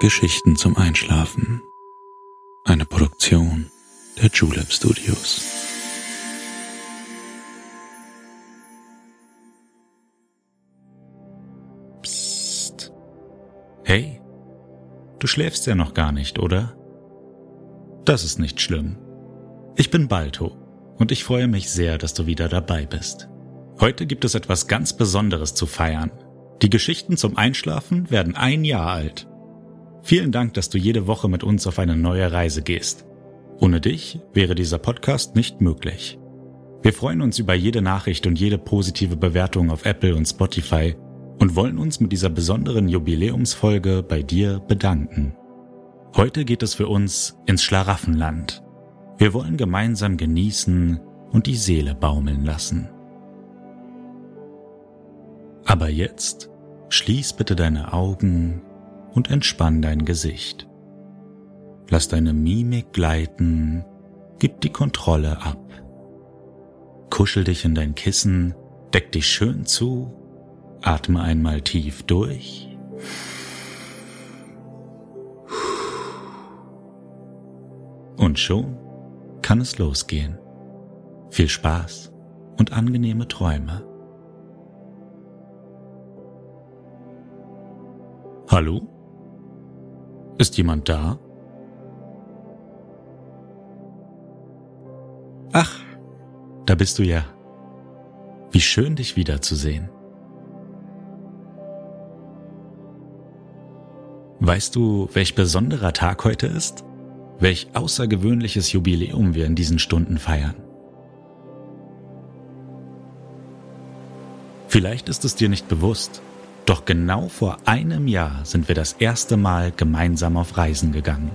Geschichten zum Einschlafen. Eine Produktion der Julep Studios. Psst. Hey, du schläfst ja noch gar nicht, oder? Das ist nicht schlimm. Ich bin Balto und ich freue mich sehr, dass du wieder dabei bist. Heute gibt es etwas ganz Besonderes zu feiern. Die Geschichten zum Einschlafen werden ein Jahr alt. Vielen Dank, dass du jede Woche mit uns auf eine neue Reise gehst. Ohne dich wäre dieser Podcast nicht möglich. Wir freuen uns über jede Nachricht und jede positive Bewertung auf Apple und Spotify und wollen uns mit dieser besonderen Jubiläumsfolge bei dir bedanken. Heute geht es für uns ins Schlaraffenland. Wir wollen gemeinsam genießen und die Seele baumeln lassen. Aber jetzt schließ bitte deine Augen und entspann dein Gesicht. Lass deine Mimik gleiten, gib die Kontrolle ab. Kuschel dich in dein Kissen, deck dich schön zu, atme einmal tief durch. Und schon kann es losgehen. Viel Spaß und angenehme Träume. Hallo? Ist jemand da? Ach, da bist du ja. Wie schön dich wiederzusehen. Weißt du, welch besonderer Tag heute ist? Welch außergewöhnliches Jubiläum wir in diesen Stunden feiern? Vielleicht ist es dir nicht bewusst, doch genau vor einem Jahr sind wir das erste Mal gemeinsam auf Reisen gegangen.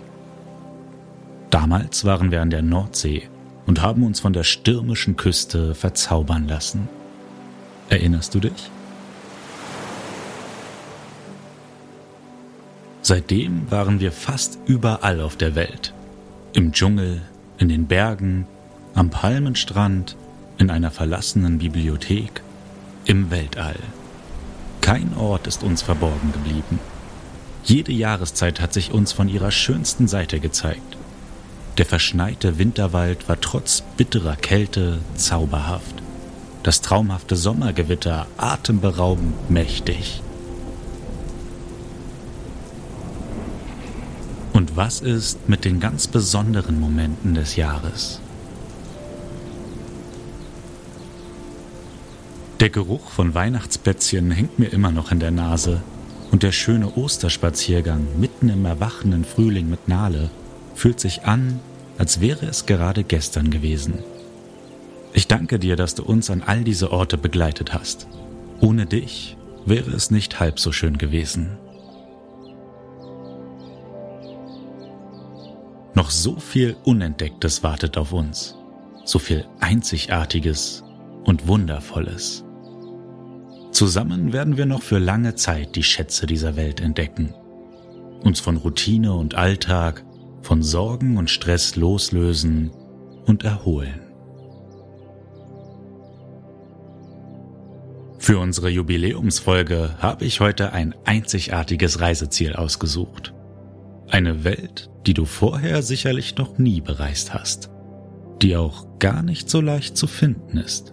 Damals waren wir an der Nordsee und haben uns von der stürmischen Küste verzaubern lassen. Erinnerst du dich? Seitdem waren wir fast überall auf der Welt. Im Dschungel, in den Bergen, am Palmenstrand, in einer verlassenen Bibliothek, im Weltall. Kein Ort ist uns verborgen geblieben. Jede Jahreszeit hat sich uns von ihrer schönsten Seite gezeigt. Der verschneite Winterwald war trotz bitterer Kälte zauberhaft. Das traumhafte Sommergewitter atemberaubend mächtig. Und was ist mit den ganz besonderen Momenten des Jahres? Der Geruch von Weihnachtsplätzchen hängt mir immer noch in der Nase. Und der schöne Osterspaziergang mitten im erwachenden Frühling mit Nale fühlt sich an, als wäre es gerade gestern gewesen. Ich danke dir, dass du uns an all diese Orte begleitet hast. Ohne dich wäre es nicht halb so schön gewesen. Noch so viel Unentdecktes wartet auf uns, so viel Einzigartiges und Wundervolles. Zusammen werden wir noch für lange Zeit die Schätze dieser Welt entdecken, uns von Routine und Alltag, von Sorgen und Stress loslösen und erholen. Für unsere Jubiläumsfolge habe ich heute ein einzigartiges Reiseziel ausgesucht. Eine Welt, die du vorher sicherlich noch nie bereist hast, die auch gar nicht so leicht zu finden ist.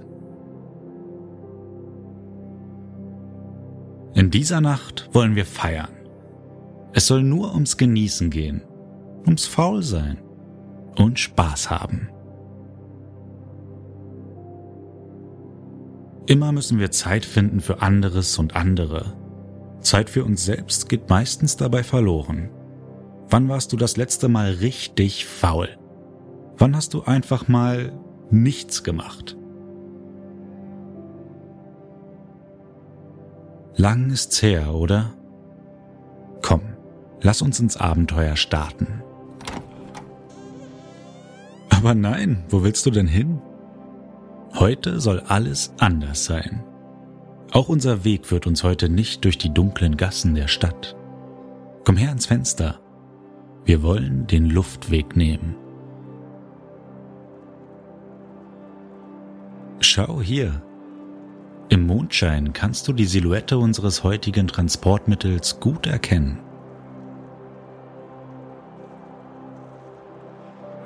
In dieser Nacht wollen wir feiern. Es soll nur ums Genießen gehen, ums Faulsein und Spaß haben. Immer müssen wir Zeit finden für anderes und andere. Zeit für uns selbst geht meistens dabei verloren. Wann warst du das letzte Mal richtig faul? Wann hast du einfach mal nichts gemacht? Lang ist's her, oder? Komm, lass uns ins Abenteuer starten. Aber nein, wo willst du denn hin? Heute soll alles anders sein. Auch unser Weg führt uns heute nicht durch die dunklen Gassen der Stadt. Komm her ans Fenster. Wir wollen den Luftweg nehmen. Schau hier, im Mondschein kannst du die Silhouette unseres heutigen Transportmittels gut erkennen.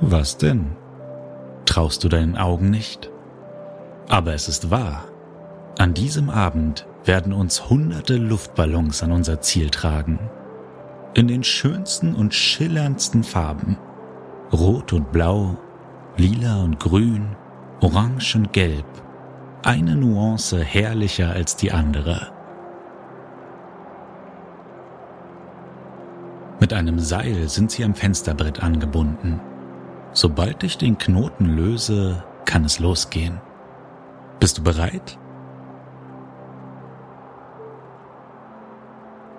Was denn? Traust du deinen Augen nicht? Aber es ist wahr. An diesem Abend werden uns hunderte Luftballons an unser Ziel tragen. In den schönsten und schillerndsten Farben. Rot und blau, lila und grün, orange und gelb eine Nuance herrlicher als die andere. Mit einem Seil sind sie am Fensterbrett angebunden. Sobald ich den Knoten löse, kann es losgehen. Bist du bereit?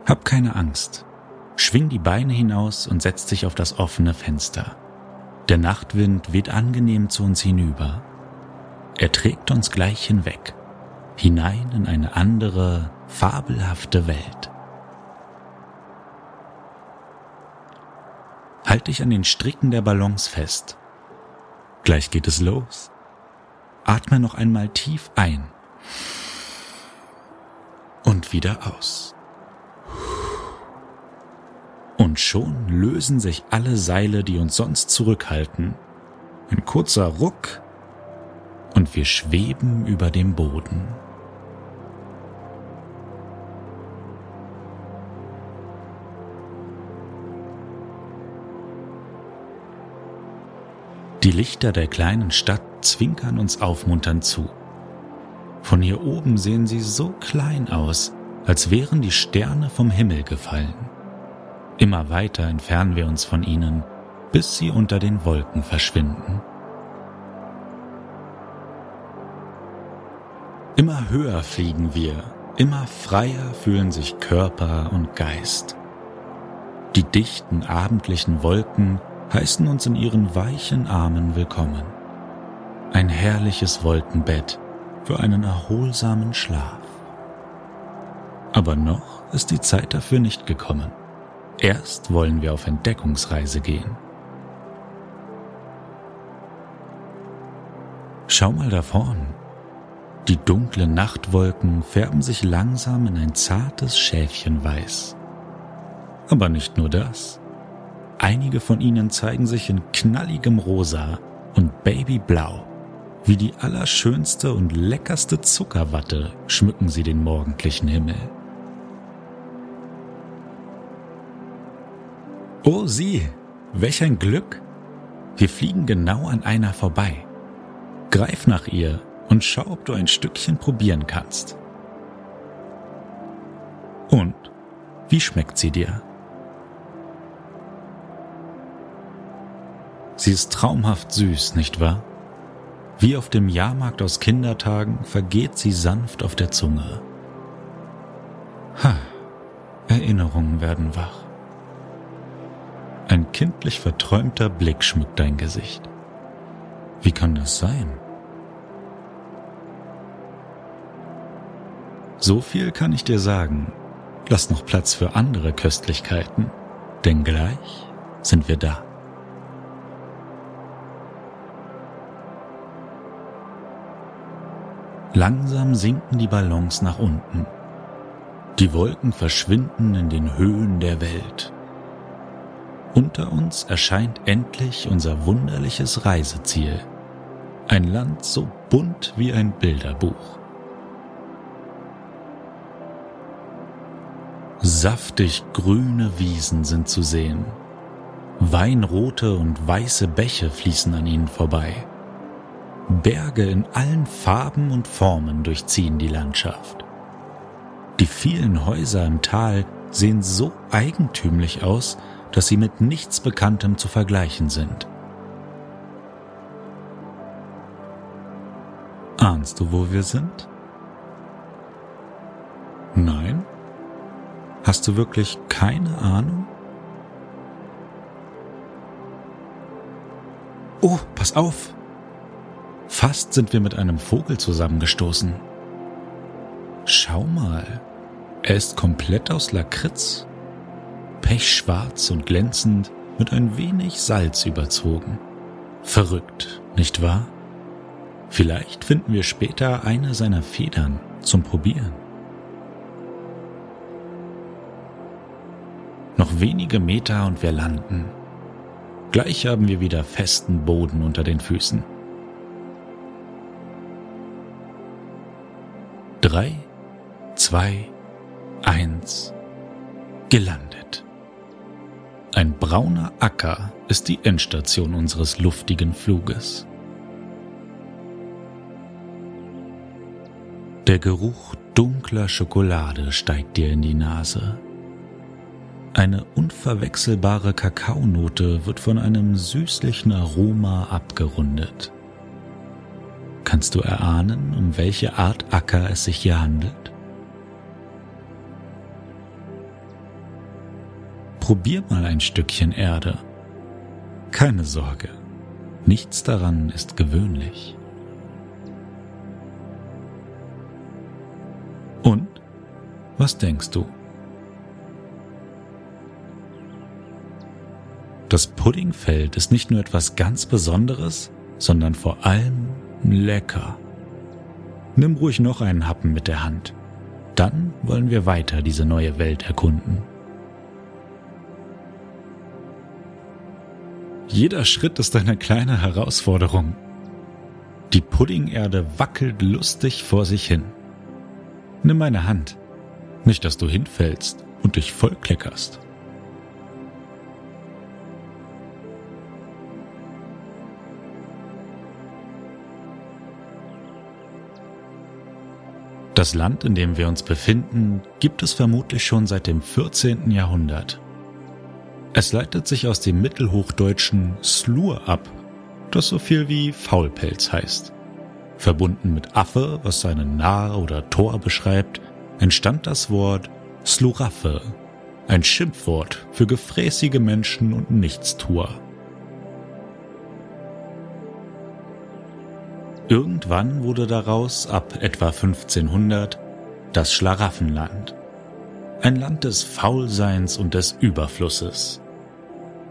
Hab keine Angst. Schwing die Beine hinaus und setz dich auf das offene Fenster. Der Nachtwind weht angenehm zu uns hinüber. Er trägt uns gleich hinweg, hinein in eine andere, fabelhafte Welt. Halt dich an den Stricken der Ballons fest. Gleich geht es los. Atme noch einmal tief ein und wieder aus. Und schon lösen sich alle Seile, die uns sonst zurückhalten. Ein kurzer Ruck und wir schweben über dem Boden. Die Lichter der kleinen Stadt zwinkern uns aufmunternd zu. Von hier oben sehen sie so klein aus, als wären die Sterne vom Himmel gefallen. Immer weiter entfernen wir uns von ihnen, bis sie unter den Wolken verschwinden. Immer höher fliegen wir, immer freier fühlen sich Körper und Geist. Die dichten abendlichen Wolken heißen uns in ihren weichen Armen willkommen. Ein herrliches Wolkenbett für einen erholsamen Schlaf. Aber noch ist die Zeit dafür nicht gekommen. Erst wollen wir auf Entdeckungsreise gehen. Schau mal da vorn. Die dunklen Nachtwolken färben sich langsam in ein zartes Schäfchenweiß. Aber nicht nur das. Einige von ihnen zeigen sich in knalligem Rosa und Babyblau. Wie die allerschönste und leckerste Zuckerwatte schmücken sie den morgendlichen Himmel. Oh sieh, welch ein Glück! Wir fliegen genau an einer vorbei. Greif nach ihr und schau, ob du ein Stückchen probieren kannst. Und wie schmeckt sie dir? Sie ist traumhaft süß, nicht wahr? Wie auf dem Jahrmarkt aus Kindertagen vergeht sie sanft auf der Zunge. Ha, Erinnerungen werden wach. Ein kindlich verträumter Blick schmückt dein Gesicht. Wie kann das sein? So viel kann ich dir sagen. Lass noch Platz für andere Köstlichkeiten, denn gleich sind wir da. Langsam sinken die Ballons nach unten. Die Wolken verschwinden in den Höhen der Welt. Unter uns erscheint endlich unser wunderliches Reiseziel. Ein Land so bunt wie ein Bilderbuch. Saftig grüne Wiesen sind zu sehen. Weinrote und weiße Bäche fließen an ihnen vorbei. Berge in allen Farben und Formen durchziehen die Landschaft. Die vielen Häuser im Tal sehen so eigentümlich aus, dass sie mit nichts Bekanntem zu vergleichen sind. Ahnst du, wo wir sind? Hast du wirklich keine Ahnung? Oh, pass auf! Fast sind wir mit einem Vogel zusammengestoßen. Schau mal, er ist komplett aus Lakritz, pechschwarz und glänzend, mit ein wenig Salz überzogen. Verrückt, nicht wahr? Vielleicht finden wir später eine seiner Federn zum Probieren. Noch wenige Meter und wir landen. Gleich haben wir wieder festen Boden unter den Füßen. Drei, zwei, eins, gelandet. Ein brauner Acker ist die Endstation unseres luftigen Fluges. Der Geruch dunkler Schokolade steigt dir in die Nase. Eine unverwechselbare Kakaonote wird von einem süßlichen Aroma abgerundet. Kannst du erahnen, um welche Art Acker es sich hier handelt? Probier mal ein Stückchen Erde. Keine Sorge, nichts daran ist gewöhnlich. Und? Was denkst du? Das Puddingfeld ist nicht nur etwas ganz Besonderes, sondern vor allem lecker. Nimm ruhig noch einen Happen mit der Hand. Dann wollen wir weiter diese neue Welt erkunden. Jeder Schritt ist eine kleine Herausforderung. Die Puddingerde wackelt lustig vor sich hin. Nimm meine Hand. Nicht, dass du hinfällst und dich vollkleckerst. Das Land, in dem wir uns befinden, gibt es vermutlich schon seit dem 14. Jahrhundert. Es leitet sich aus dem mittelhochdeutschen Slur ab, das so viel wie Faulpelz heißt. Verbunden mit Affe, was seinen Narr oder Tor beschreibt, entstand das Wort Sluraffe, ein Schimpfwort für gefräßige Menschen und Nichtstuer. Irgendwann wurde daraus ab etwa 1500 das Schlaraffenland, ein Land des Faulseins und des Überflusses.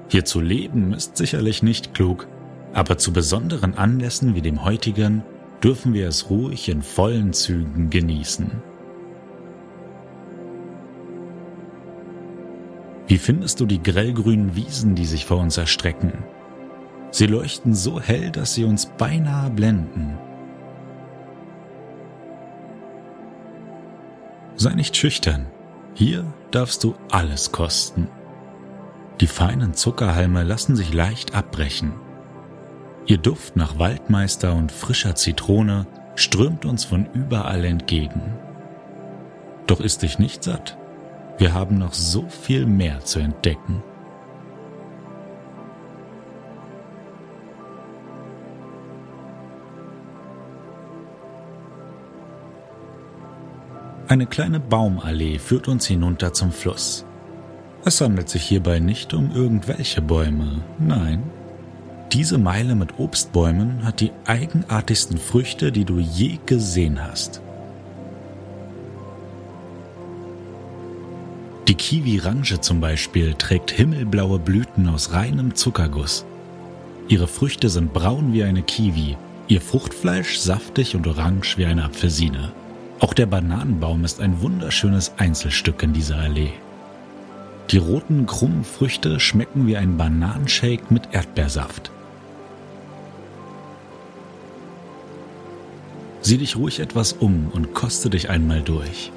Hier zu leben ist sicherlich nicht klug, aber zu besonderen Anlässen wie dem heutigen dürfen wir es ruhig in vollen Zügen genießen. Wie findest du die grellgrünen Wiesen, die sich vor uns erstrecken? Sie leuchten so hell, dass sie uns beinahe blenden. Sei nicht schüchtern. Hier darfst du alles kosten. Die feinen Zuckerhalme lassen sich leicht abbrechen. Ihr Duft nach Waldmeister und frischer Zitrone strömt uns von überall entgegen. Doch ist dich nicht satt. Wir haben noch so viel mehr zu entdecken. Eine kleine Baumallee führt uns hinunter zum Fluss. Es handelt sich hierbei nicht um irgendwelche Bäume, nein. Diese Meile mit Obstbäumen hat die eigenartigsten Früchte, die du je gesehen hast. Die Kiwi-Range zum Beispiel trägt himmelblaue Blüten aus reinem Zuckerguss. Ihre Früchte sind braun wie eine Kiwi, ihr Fruchtfleisch saftig und orange wie eine Apfelsine. Auch der Bananenbaum ist ein wunderschönes Einzelstück in dieser Allee. Die roten, krummen Früchte schmecken wie ein Bananenshake mit Erdbeersaft. Sieh dich ruhig etwas um und koste dich einmal durch.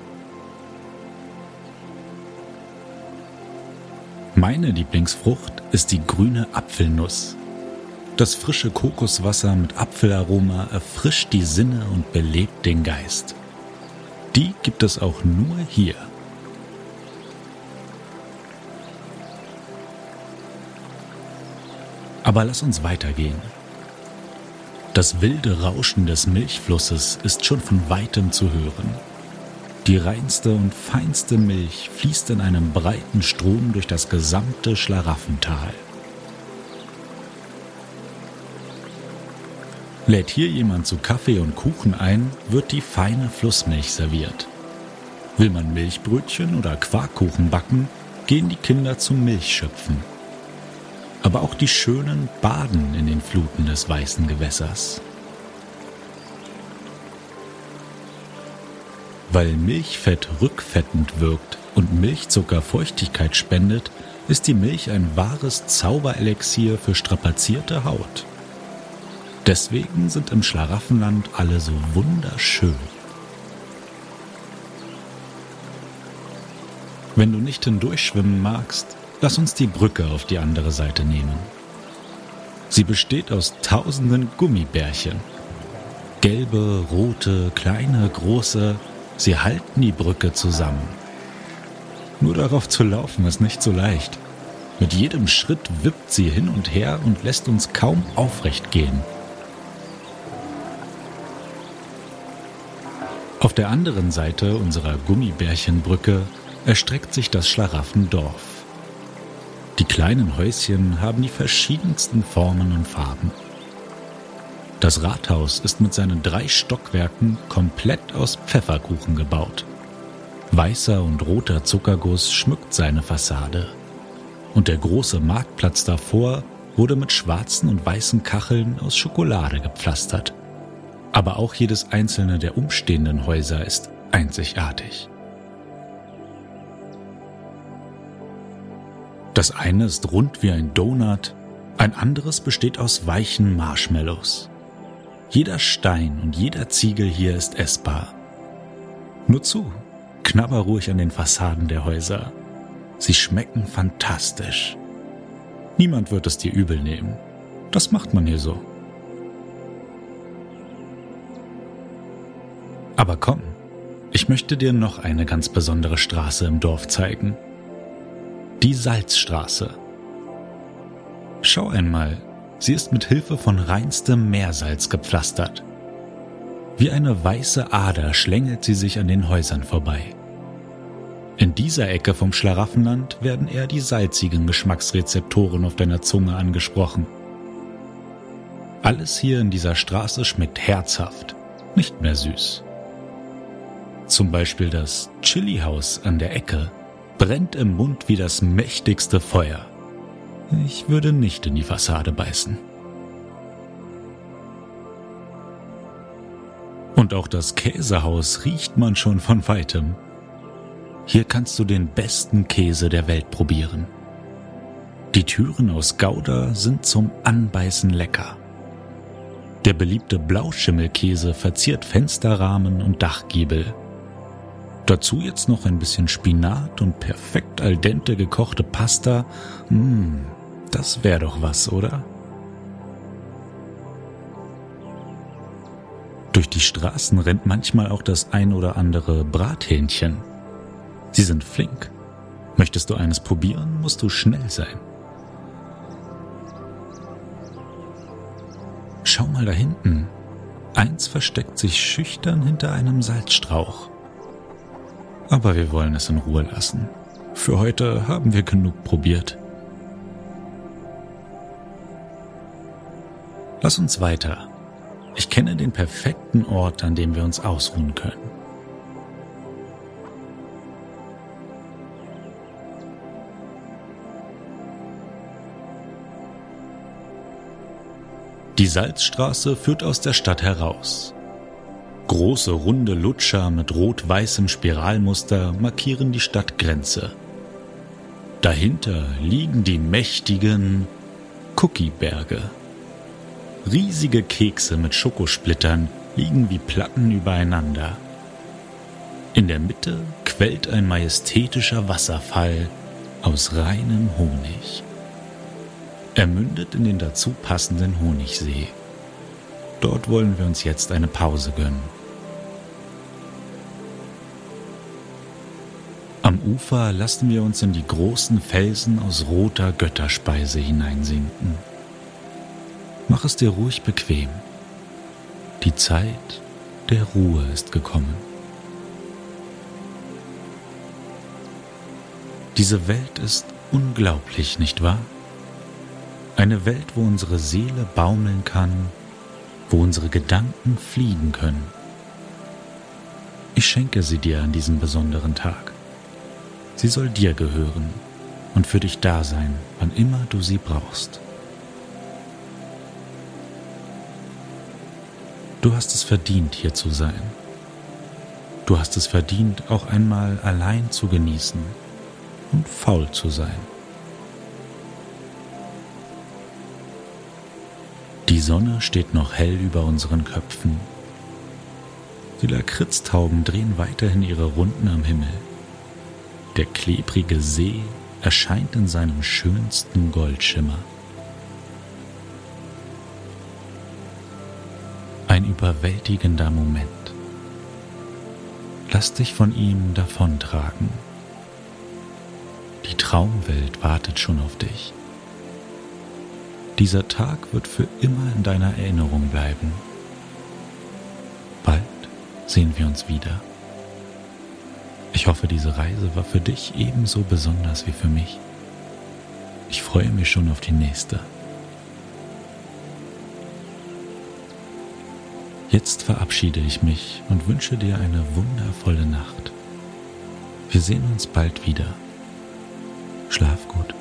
Meine Lieblingsfrucht ist die grüne Apfelnuss. Das frische Kokoswasser mit Apfelaroma erfrischt die Sinne und belebt den Geist. Die gibt es auch nur hier. Aber lass uns weitergehen. Das wilde Rauschen des Milchflusses ist schon von weitem zu hören. Die reinste und feinste Milch fließt in einem breiten Strom durch das gesamte Schlaraffental. Lädt hier jemand zu Kaffee und Kuchen ein, wird die feine Flussmilch serviert. Will man Milchbrötchen oder Quarkkuchen backen, gehen die Kinder zum Milchschöpfen. Aber auch die Schönen baden in den Fluten des weißen Gewässers. Weil Milchfett rückfettend wirkt und Milchzucker Feuchtigkeit spendet, ist die Milch ein wahres Zauberelixier für strapazierte Haut. Deswegen sind im Schlaraffenland alle so wunderschön. Wenn du nicht hindurchschwimmen magst, lass uns die Brücke auf die andere Seite nehmen. Sie besteht aus tausenden Gummibärchen. Gelbe, rote, kleine, große, sie halten die Brücke zusammen. Nur darauf zu laufen ist nicht so leicht. Mit jedem Schritt wippt sie hin und her und lässt uns kaum aufrecht gehen. Auf der anderen Seite unserer Gummibärchenbrücke erstreckt sich das Schlaraffendorf. Die kleinen Häuschen haben die verschiedensten Formen und Farben. Das Rathaus ist mit seinen drei Stockwerken komplett aus Pfefferkuchen gebaut. Weißer und roter Zuckerguss schmückt seine Fassade. Und der große Marktplatz davor wurde mit schwarzen und weißen Kacheln aus Schokolade gepflastert. Aber auch jedes einzelne der umstehenden Häuser ist einzigartig. Das eine ist rund wie ein Donut, ein anderes besteht aus weichen Marshmallows. Jeder Stein und jeder Ziegel hier ist essbar. Nur zu, knabber ruhig an den Fassaden der Häuser. Sie schmecken fantastisch. Niemand wird es dir übel nehmen. Das macht man hier so. Aber komm, ich möchte dir noch eine ganz besondere Straße im Dorf zeigen. Die Salzstraße. Schau einmal, sie ist mit Hilfe von reinstem Meersalz gepflastert. Wie eine weiße Ader schlängelt sie sich an den Häusern vorbei. In dieser Ecke vom Schlaraffenland werden eher die salzigen Geschmacksrezeptoren auf deiner Zunge angesprochen. Alles hier in dieser Straße schmeckt herzhaft, nicht mehr süß. Zum Beispiel das Chili-Haus an der Ecke brennt im Mund wie das mächtigste Feuer. Ich würde nicht in die Fassade beißen. Und auch das Käsehaus riecht man schon von weitem. Hier kannst du den besten Käse der Welt probieren. Die Türen aus Gouda sind zum Anbeißen lecker. Der beliebte Blauschimmelkäse verziert Fensterrahmen und Dachgiebel. Dazu jetzt noch ein bisschen Spinat und perfekt al dente gekochte Pasta. Mmh, das wäre doch was, oder? Durch die Straßen rennt manchmal auch das ein oder andere Brathähnchen. Sie sind flink. Möchtest du eines probieren, musst du schnell sein. Schau mal da hinten. Eins versteckt sich schüchtern hinter einem Salzstrauch. Aber wir wollen es in Ruhe lassen. Für heute haben wir genug probiert. Lass uns weiter. Ich kenne den perfekten Ort, an dem wir uns ausruhen können. Die Salzstraße führt aus der Stadt heraus. Große runde Lutscher mit rot-weißem Spiralmuster markieren die Stadtgrenze. Dahinter liegen die mächtigen Cookieberge. Riesige Kekse mit Schokosplittern liegen wie Platten übereinander. In der Mitte quellt ein majestätischer Wasserfall aus reinem Honig. Er mündet in den dazu passenden Honigsee. Dort wollen wir uns jetzt eine Pause gönnen. Am Ufer lassen wir uns in die großen Felsen aus roter Götterspeise hineinsinken. Mach es dir ruhig bequem. Die Zeit der Ruhe ist gekommen. Diese Welt ist unglaublich, nicht wahr? Eine Welt, wo unsere Seele baumeln kann, wo unsere Gedanken fliegen können. Ich schenke sie dir an diesem besonderen Tag. Sie soll dir gehören und für dich da sein, wann immer du sie brauchst. Du hast es verdient, hier zu sein. Du hast es verdient, auch einmal allein zu genießen und faul zu sein. Die Sonne steht noch hell über unseren Köpfen. Die Lakritztauben drehen weiterhin ihre Runden am Himmel. Der klebrige See erscheint in seinem schönsten Goldschimmer. Ein überwältigender Moment. Lass dich von ihm davontragen. Die Traumwelt wartet schon auf dich. Dieser Tag wird für immer in deiner Erinnerung bleiben. Bald sehen wir uns wieder. Ich hoffe, diese Reise war für dich ebenso besonders wie für mich. Ich freue mich schon auf die nächste. Jetzt verabschiede ich mich und wünsche dir eine wundervolle Nacht. Wir sehen uns bald wieder. Schlaf gut.